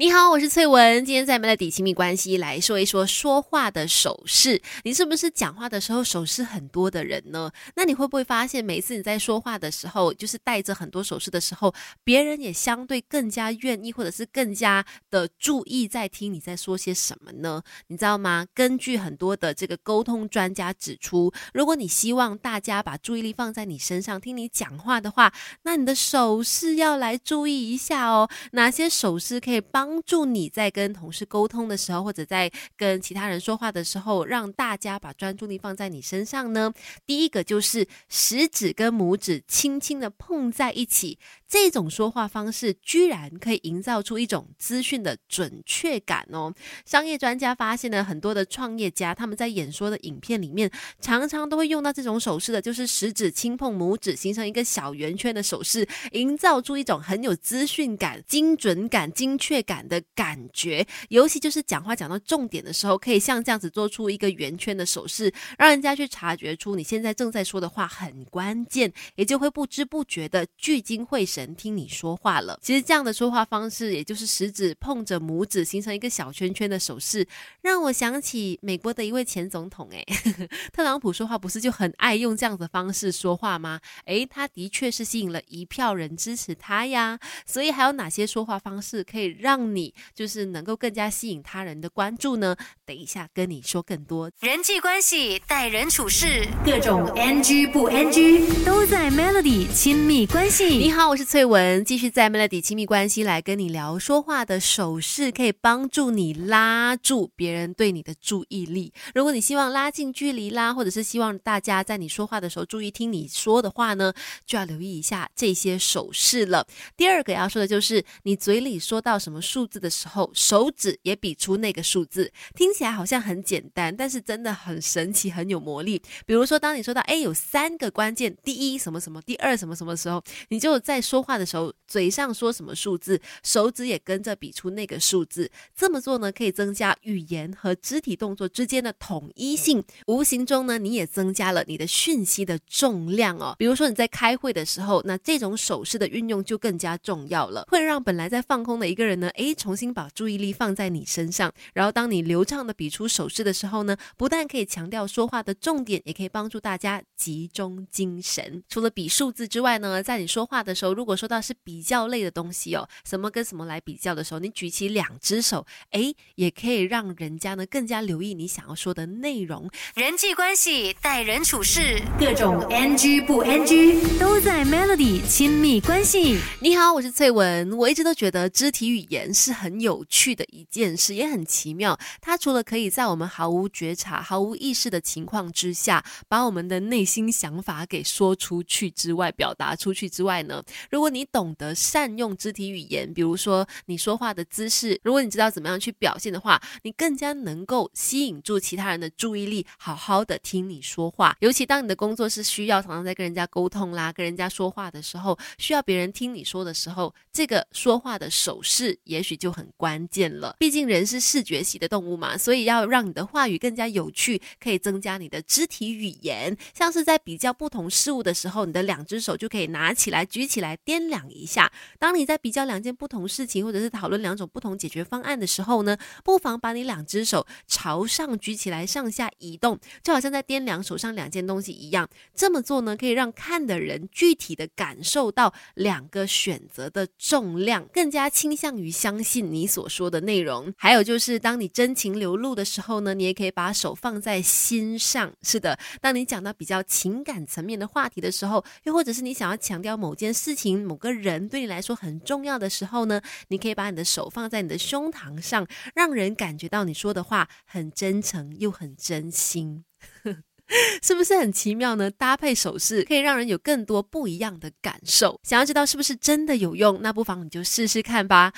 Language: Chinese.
你好，我是翠文。今天在 Melody 亲密关系来说一说说话的手势。你是不是讲话的时候手势很多的人呢？那你会不会发现，每次你在说话的时候，就是带着很多手势的时候，别人也相对更加愿意，或者是更加的注意在听你在说些什么呢？你知道吗？根据很多的这个沟通专家指出，如果你希望大家把注意力放在你身上，听你讲话的话，那你的手势要来注意一下哦。哪些手势可以帮？帮助你在跟同事沟通的时候，或者在跟其他人说话的时候，让大家把专注力放在你身上呢？第一个就是食指跟拇指轻轻的碰在一起，这种说话方式居然可以营造出一种资讯的准确感哦。商业专家发现呢，很多的创业家他们在演说的影片里面，常常都会用到这种手势的，就是食指轻碰拇指，形成一个小圆圈的手势，营造出一种很有资讯感、精准感、精确感。的感觉，尤其就是讲话讲到重点的时候，可以像这样子做出一个圆圈的手势，让人家去察觉出你现在正在说的话很关键，也就会不知不觉的聚精会神听你说话了。其实这样的说话方式，也就是食指碰着拇指形成一个小圈圈的手势，让我想起美国的一位前总统，哎，特朗普说话不是就很爱用这样的方式说话吗？哎，他的确是吸引了一票人支持他呀。所以还有哪些说话方式可以让你就是能够更加吸引他人的关注呢？等一下跟你说更多人际关系、待人处事，各种 NG 不 NG 都在 Melody 亲密关系。你好，我是翠文，继续在 Melody 亲密关系来跟你聊说话的手势，可以帮助你拉住别人对你的注意力。如果你希望拉近距离啦，或者是希望大家在你说话的时候注意听你说的话呢，就要留意一下这些手势了。第二个要说的就是你嘴里说到什么数。字的时候，手指也比出那个数字，听起来好像很简单，但是真的很神奇，很有魔力。比如说，当你说到“哎，有三个关键，第一什么什么，第二什么什么”时候，你就在说说话的时候，嘴上说什么数字，手指也跟着比出那个数字。这么做呢，可以增加语言和肢体动作之间的统一性，无形中呢，你也增加了你的讯息的重量哦。比如说你在开会的时候，那这种手势的运用就更加重要了，会让本来在放空的一个人呢，哎。重新把注意力放在你身上，然后当你流畅的比出手势的时候呢，不但可以强调说话的重点，也可以帮助大家集中精神。除了比数字之外呢，在你说话的时候，如果果说到是比较类的东西哦，什么跟什么来比较的时候，你举起两只手，哎，也可以让人家呢更加留意你想要说的内容。人际关系、待人处事，各种 NG 不 NG 都在 Melody 亲密关系。你好，我是翠文，我一直都觉得肢体语言。是很有趣的一件事，也很奇妙。它除了可以在我们毫无觉察、毫无意识的情况之下，把我们的内心想法给说出去之外，表达出去之外呢，如果你懂得善用肢体语言，比如说你说话的姿势，如果你知道怎么样去表现的话，你更加能够吸引住其他人的注意力，好好的听你说话。尤其当你的工作是需要常常在跟人家沟通啦、跟人家说话的时候，需要别人听你说的时候，这个说话的手势也许。就很关键了，毕竟人是视觉系的动物嘛，所以要让你的话语更加有趣，可以增加你的肢体语言。像是在比较不同事物的时候，你的两只手就可以拿起来、举起来、掂量一下。当你在比较两件不同事情，或者是讨论两种不同解决方案的时候呢，不妨把你两只手朝上举起来，上下移动，就好像在掂量手上两件东西一样。这么做呢，可以让看的人具体的感受到两个选择的重量，更加倾向于相。信你所说的内容，还有就是当你真情流露的时候呢，你也可以把手放在心上。是的，当你讲到比较情感层面的话题的时候，又或者是你想要强调某件事情某个人对你来说很重要的时候呢，你可以把你的手放在你的胸膛上，让人感觉到你说的话很真诚又很真心。是不是很奇妙呢？搭配手势可以让人有更多不一样的感受。想要知道是不是真的有用，那不妨你就试试看吧。